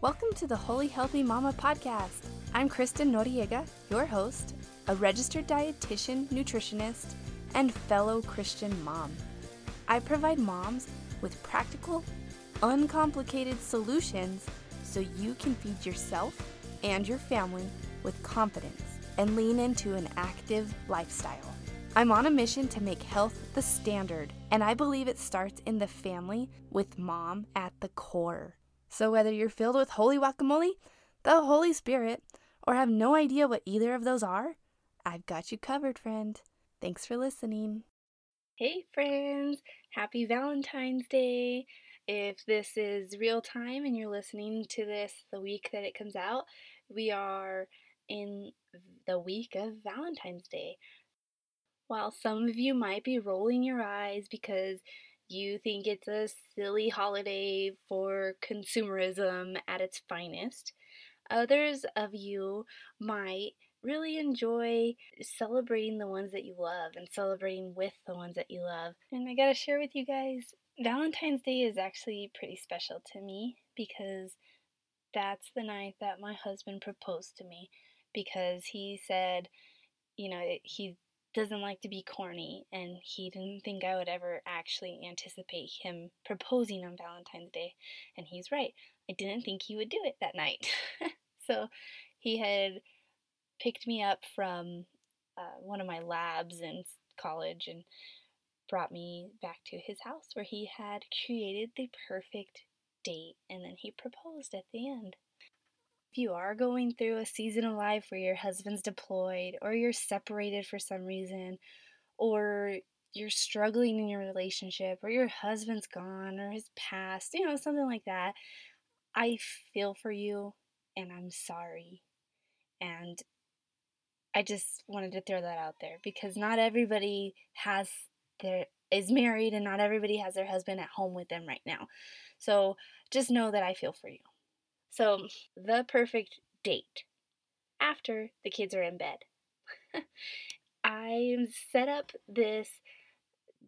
Welcome to the Holy Healthy Mama podcast. I'm Kristen Noriega, your host, a registered dietitian, nutritionist, and fellow Christian mom. I provide moms with practical, uncomplicated solutions so you can feed yourself and your family with confidence and lean into an active lifestyle. I'm on a mission to make health the standard, and I believe it starts in the family with mom at the core. So, whether you're filled with holy guacamole, the Holy Spirit, or have no idea what either of those are, I've got you covered, friend. Thanks for listening. Hey, friends! Happy Valentine's Day! If this is real time and you're listening to this the week that it comes out, we are in the week of Valentine's Day. While some of you might be rolling your eyes because you think it's a silly holiday for consumerism at its finest, others of you might really enjoy celebrating the ones that you love and celebrating with the ones that you love. And I gotta share with you guys, Valentine's Day is actually pretty special to me because that's the night that my husband proposed to me because he said, you know, he doesn't like to be corny and he didn't think I would ever actually anticipate him proposing on Valentine's Day. And he's right. I didn't think he would do it that night. so he had picked me up from uh, one of my labs in college and brought me back to his house where he had created the perfect date and then he proposed at the end. If you are going through a season of life where your husband's deployed or you're separated for some reason or you're struggling in your relationship or your husband's gone or has passed, you know, something like that, I feel for you and I'm sorry. And I just wanted to throw that out there because not everybody has their is married and not everybody has their husband at home with them right now. So just know that I feel for you. So, the perfect date after the kids are in bed. I set up this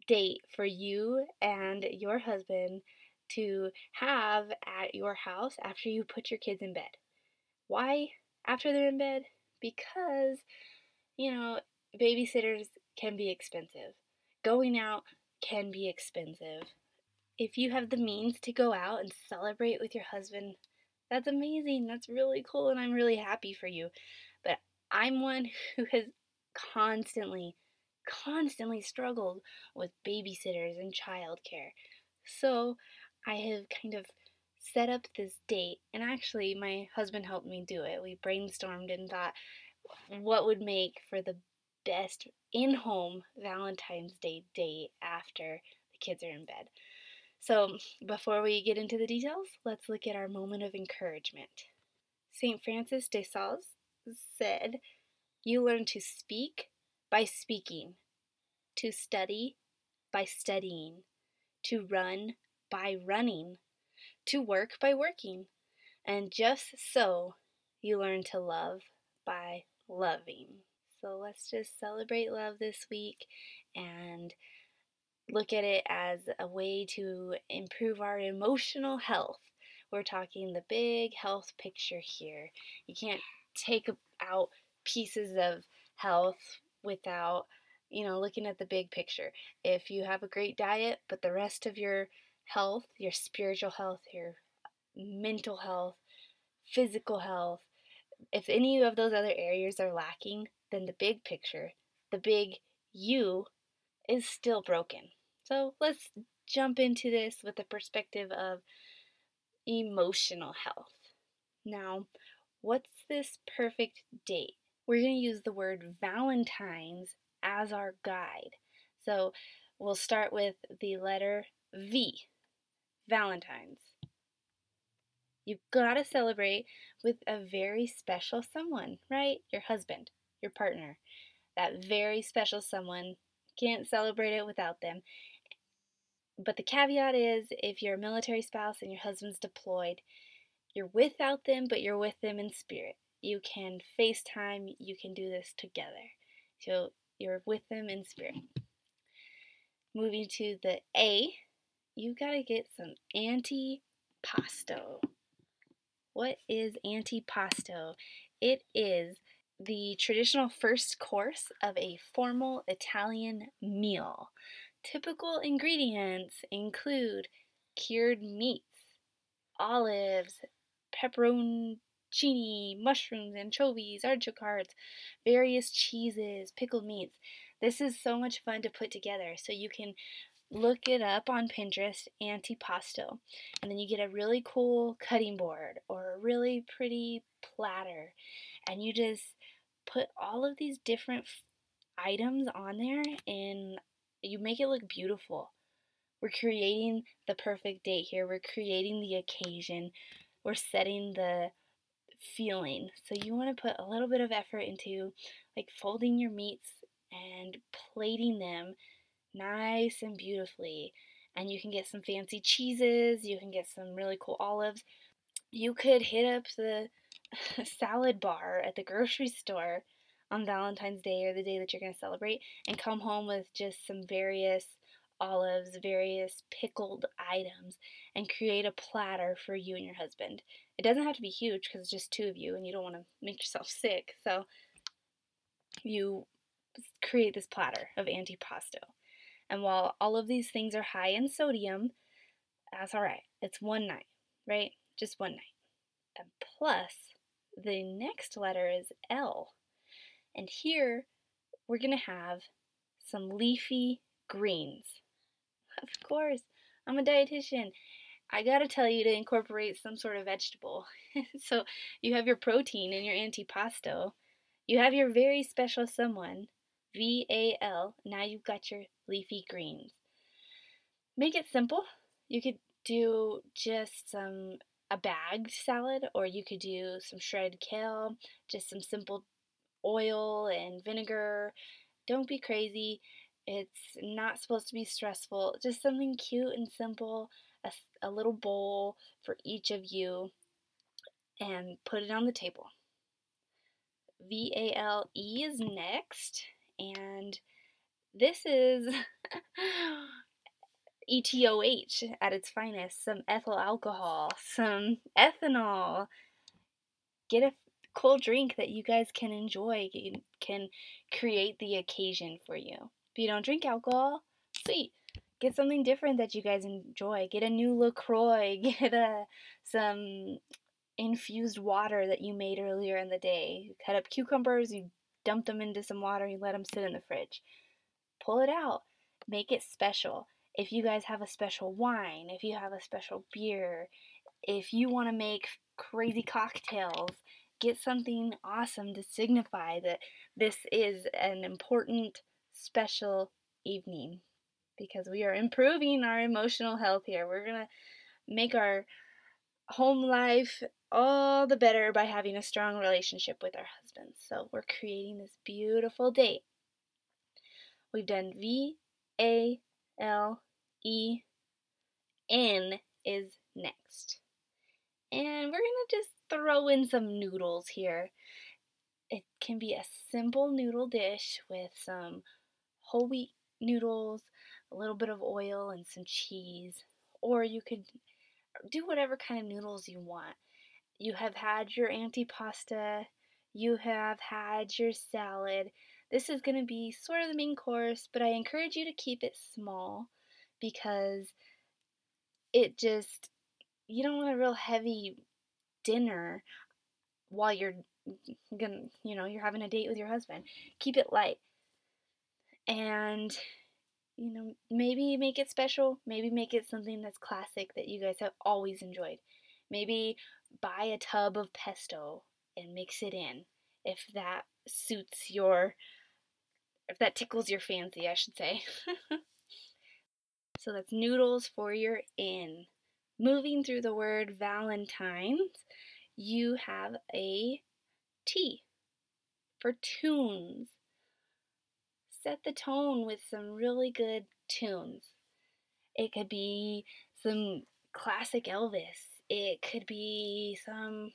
date for you and your husband to have at your house after you put your kids in bed. Why after they're in bed? Because, you know, babysitters can be expensive. Going out can be expensive. If you have the means to go out and celebrate with your husband, that's amazing. That's really cool, and I'm really happy for you. But I'm one who has constantly, constantly struggled with babysitters and childcare. So I have kind of set up this date, and actually, my husband helped me do it. We brainstormed and thought what would make for the best in home Valentine's Day date after the kids are in bed. So, before we get into the details, let's look at our moment of encouragement. St. Francis de Sales said, You learn to speak by speaking, to study by studying, to run by running, to work by working, and just so you learn to love by loving. So let's just celebrate love this week and look at it as a way to improve our emotional health. We're talking the big health picture here. You can't take out pieces of health without, you know, looking at the big picture. If you have a great diet, but the rest of your health, your spiritual health, your mental health, physical health, if any of those other areas are lacking, then the big picture, the big you, is still broken. So let's jump into this with the perspective of emotional health. Now, what's this perfect date? We're going to use the word Valentine's as our guide. So we'll start with the letter V, Valentine's. You've got to celebrate with a very special someone, right? Your husband, your partner. That very special someone. Can't celebrate it without them. But the caveat is if you're a military spouse and your husband's deployed, you're without them, but you're with them in spirit. You can FaceTime, you can do this together. So you're with them in spirit. Moving to the A, you gotta get some antipasto. What is antipasto? It is the traditional first course of a formal Italian meal. Typical ingredients include cured meats, olives, pepperoncini, mushrooms, anchovies, artichoke hearts, various cheeses, pickled meats. This is so much fun to put together. So you can look it up on Pinterest, antipasto, and then you get a really cool cutting board or a really pretty platter, and you just put all of these different items on there and you make it look beautiful. We're creating the perfect date here. We're creating the occasion. We're setting the feeling. So you want to put a little bit of effort into like folding your meats and plating them nice and beautifully. And you can get some fancy cheeses, you can get some really cool olives. You could hit up the salad bar at the grocery store on Valentine's Day or the day that you're going to celebrate and come home with just some various olives, various pickled items, and create a platter for you and your husband. It doesn't have to be huge because it's just two of you and you don't want to make yourself sick. So you create this platter of antipasto. And while all of these things are high in sodium, that's all right. It's one night, right? Just one night. And plus, the next letter is L. And here we're going to have some leafy greens. Of course, I'm a dietitian. I gotta tell you to incorporate some sort of vegetable. so you have your protein and your antipasto. You have your very special someone, V A L. Now you've got your leafy greens. Make it simple. You could do just some a bagged salad or you could do some shredded kale, just some simple oil and vinegar. Don't be crazy. It's not supposed to be stressful. Just something cute and simple, a, a little bowl for each of you, and put it on the table. V A L E is next, and this is ETOH at its finest some ethyl alcohol, some ethanol. Get a cool drink that you guys can enjoy, can create the occasion for you. If you don't drink alcohol, sweet. Get something different that you guys enjoy. Get a new LaCroix. Get a, some infused water that you made earlier in the day. You cut up cucumbers, you dump them into some water, you let them sit in the fridge. Pull it out. Make it special. If you guys have a special wine, if you have a special beer, if you want to make crazy cocktails, get something awesome to signify that this is an important, special evening because we are improving our emotional health here. We're going to make our home life all the better by having a strong relationship with our husbands. So we're creating this beautiful date. We've done V A L E N is next. And we're going to just throw in some noodles here. It can be a simple noodle dish with some whole wheat noodles, a little bit of oil, and some cheese. Or you could do whatever kind of noodles you want. You have had your antipasta, you have had your salad. This is going to be sort of the main course, but I encourage you to keep it small because it just, you don't want a real heavy dinner while you're gonna, you know, you're having a date with your husband. Keep it light. And you know, maybe make it special, maybe make it something that's classic that you guys have always enjoyed. Maybe buy a tub of pesto and mix it in if that suits your if that tickles your fancy, I should say. so that's noodles for your in. Moving through the word Valentine's, you have a T for tunes set the tone with some really good tunes. It could be some classic Elvis. It could be some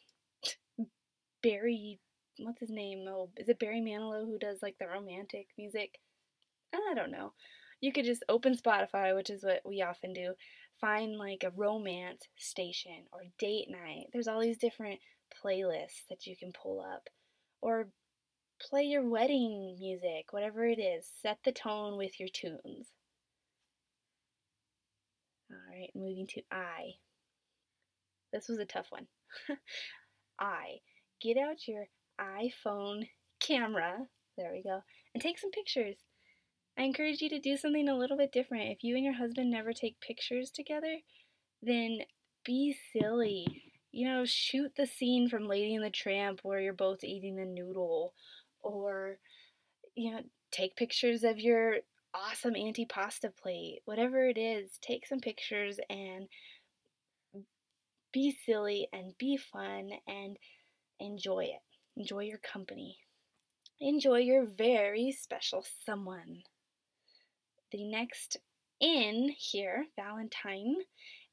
Barry, what's his name? Oh, is it Barry Manilow who does like the romantic music? I don't know. you could just open Spotify, which is what we often do, find like a romance station or date night. There's all these different playlists that you can pull up. Or play your wedding music, whatever it is. Set the tone with your tunes. Alright, moving to I. This was a tough one. I. Get out your iPhone camera. There we go. And take some pictures. I encourage you to do something a little bit different. If you and your husband never take pictures together, then be silly. You know, shoot the scene from Lady and the Tramp where you're both eating the noodle. Or, you know, take pictures of your awesome antipasta plate. Whatever it is, take some pictures and be silly and be fun and enjoy it. Enjoy your company. Enjoy your very special someone. The next in here, Valentine,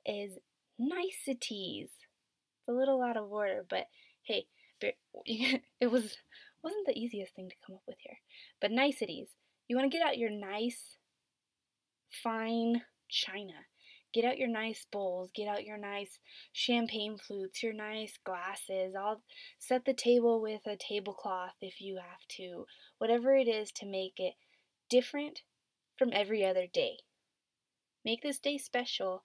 is niceties. It's a little out of order, but hey, it was wasn't the easiest thing to come up with here. But niceties. You want to get out your nice, fine china. Get out your nice bowls, get out your nice champagne flutes, your nice glasses. I'll set the table with a tablecloth if you have to. Whatever it is to make it different from every other day. Make this day special.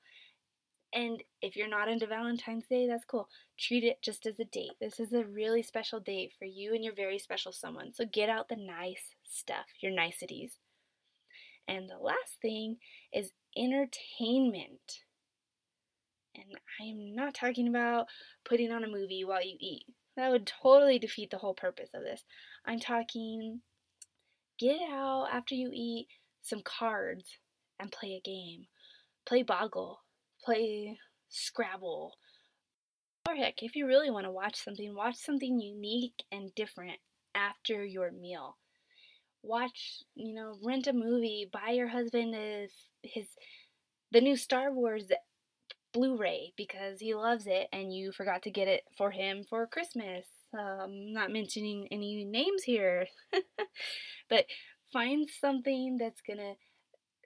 And if you're not into Valentine's Day, that's cool. Treat it just as a date. This is a really special date for you and your very special someone. So get out the nice stuff, your niceties. And the last thing is entertainment. And I am not talking about putting on a movie while you eat. That would totally defeat the whole purpose of this. I'm talking get out after you eat some cards and play a game. Play Boggle, play Scrabble. Or heck, if you really want to watch something, watch something unique and different after your meal. Watch, you know, rent a movie, buy your husband his, his the new Star Wars Blu-ray because he loves it and you forgot to get it for him for Christmas. Um, not mentioning any names here, but find something that's gonna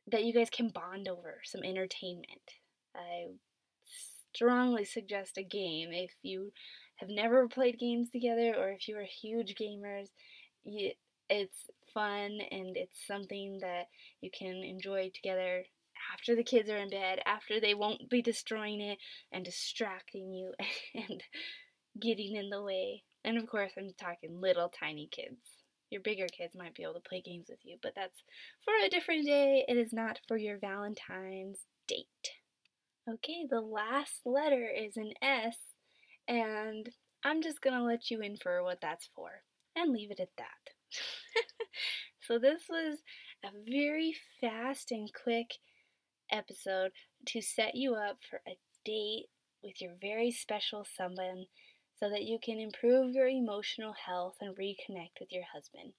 that you guys can bond over, some entertainment. I strongly suggest a game if you have never played games together or if you are huge gamers. it's fun and it's something that you can enjoy together after the kids are in bed, after they won't be destroying it and distracting you and getting in the way. And of course, I'm talking little tiny kids. Your bigger kids might be able to play games with you, but that's for a different day. It is not for your Valentine's date. Okay, the last letter is an S, and I'm just gonna let you infer what that's for and leave it at that. so, this was a very fast and quick episode to set you up for a date with your very special someone so that you can improve your emotional health and reconnect with your husband.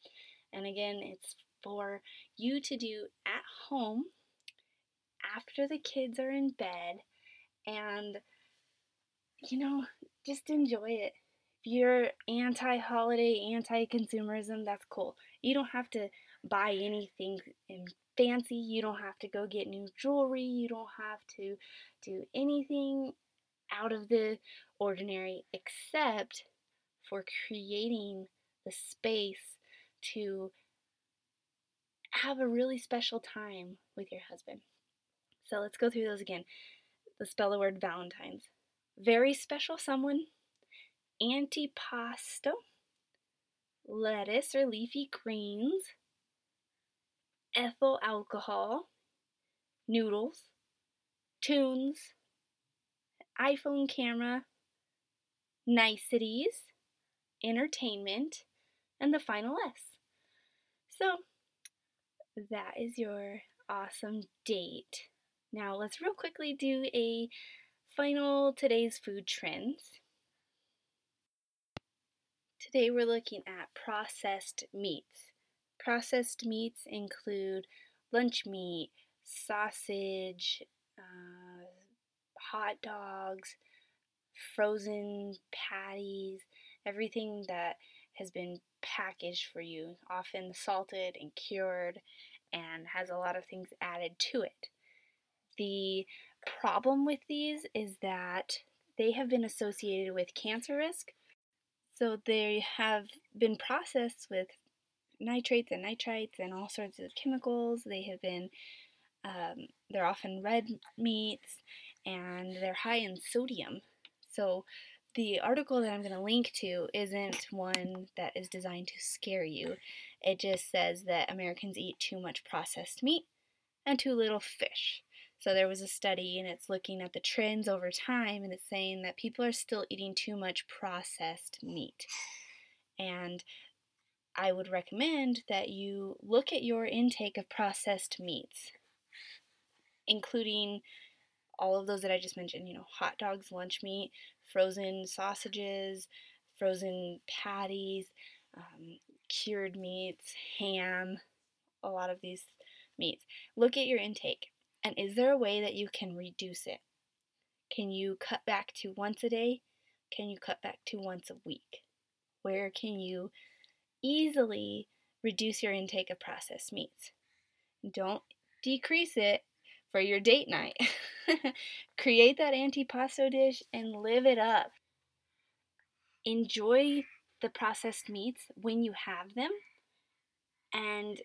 And again, it's for you to do at home after the kids are in bed and you know, just enjoy it. If you're anti holiday, anti consumerism, that's cool. You don't have to buy anything fancy. You don't have to go get new jewelry. You don't have to do anything out of the ordinary except for creating the space to have a really special time with your husband. So let's go through those again. Let's spell the word Valentine's. Very special someone, antipasto, lettuce or leafy greens, ethyl alcohol, noodles, tunes, iPhone camera, niceties, entertainment, and the final S. So, that is your awesome date. Now, let's real quickly do a final today's food trends. Today, we're looking at processed meats. Processed meats include lunch meat, sausage, uh, hot dogs, frozen patties, everything that has been packaged for you, often salted and cured and has a lot of things added to it. The problem with these is that they have been associated with cancer risk. So they have been processed with nitrates and nitrites and all sorts of chemicals. They have been, um, they're often red meats and they're high in sodium. So the article that I'm going to link to isn't one that is designed to scare you. It just says that Americans eat too much processed meat and too little fish. So there was a study and it's looking at the trends over time and it's saying that people are still eating too much processed meat. And I would recommend that you look at your intake of processed meats, including all of those that I just mentioned, you know, hot dogs, lunch meat, frozen sausages, frozen patties, um, cured meats, ham, a lot of these meats. Look at your intake and is there a way that you can reduce it? Can you cut back to once a day? Can you cut back to once a week? Where can you easily reduce your intake of processed meats? Don't decrease it for your date night. Create that antipasto dish and live it up. Enjoy the processed meats when you have them and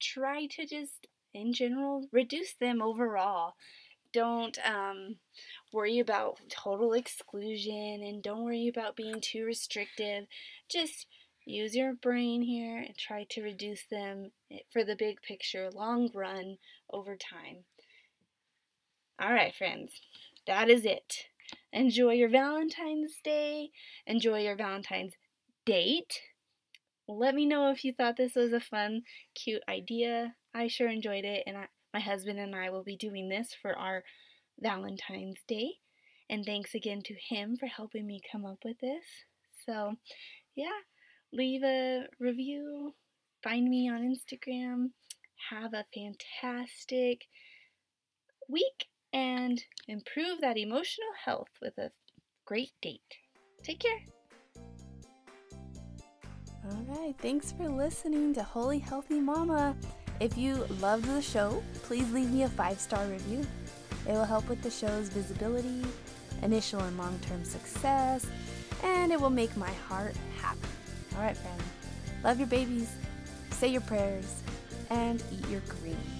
try to just in general, reduce them overall. Don't um, worry about total exclusion and don't worry about being too restrictive. Just use your brain here and try to reduce them eh, for the big picture, long run, over time. All right, friends, that is it. Enjoy your Valentine's Day. Enjoy your Valentine's date. Let me know if you thought this was a fun, cute idea. I sure enjoyed it, and I, my husband and I will be doing this for our Valentine's Day. And thanks again to him for helping me come up with this. So, yeah, leave a review, find me on Instagram. Have a fantastic week and improve that emotional health with a great date. Take care. All right, thanks for listening to Holy Healthy Mama. If you loved the show, please leave me a five star review. It will help with the show's visibility, initial and long term success, and it will make my heart happy. All right, friends, love your babies, say your prayers, and eat your greens.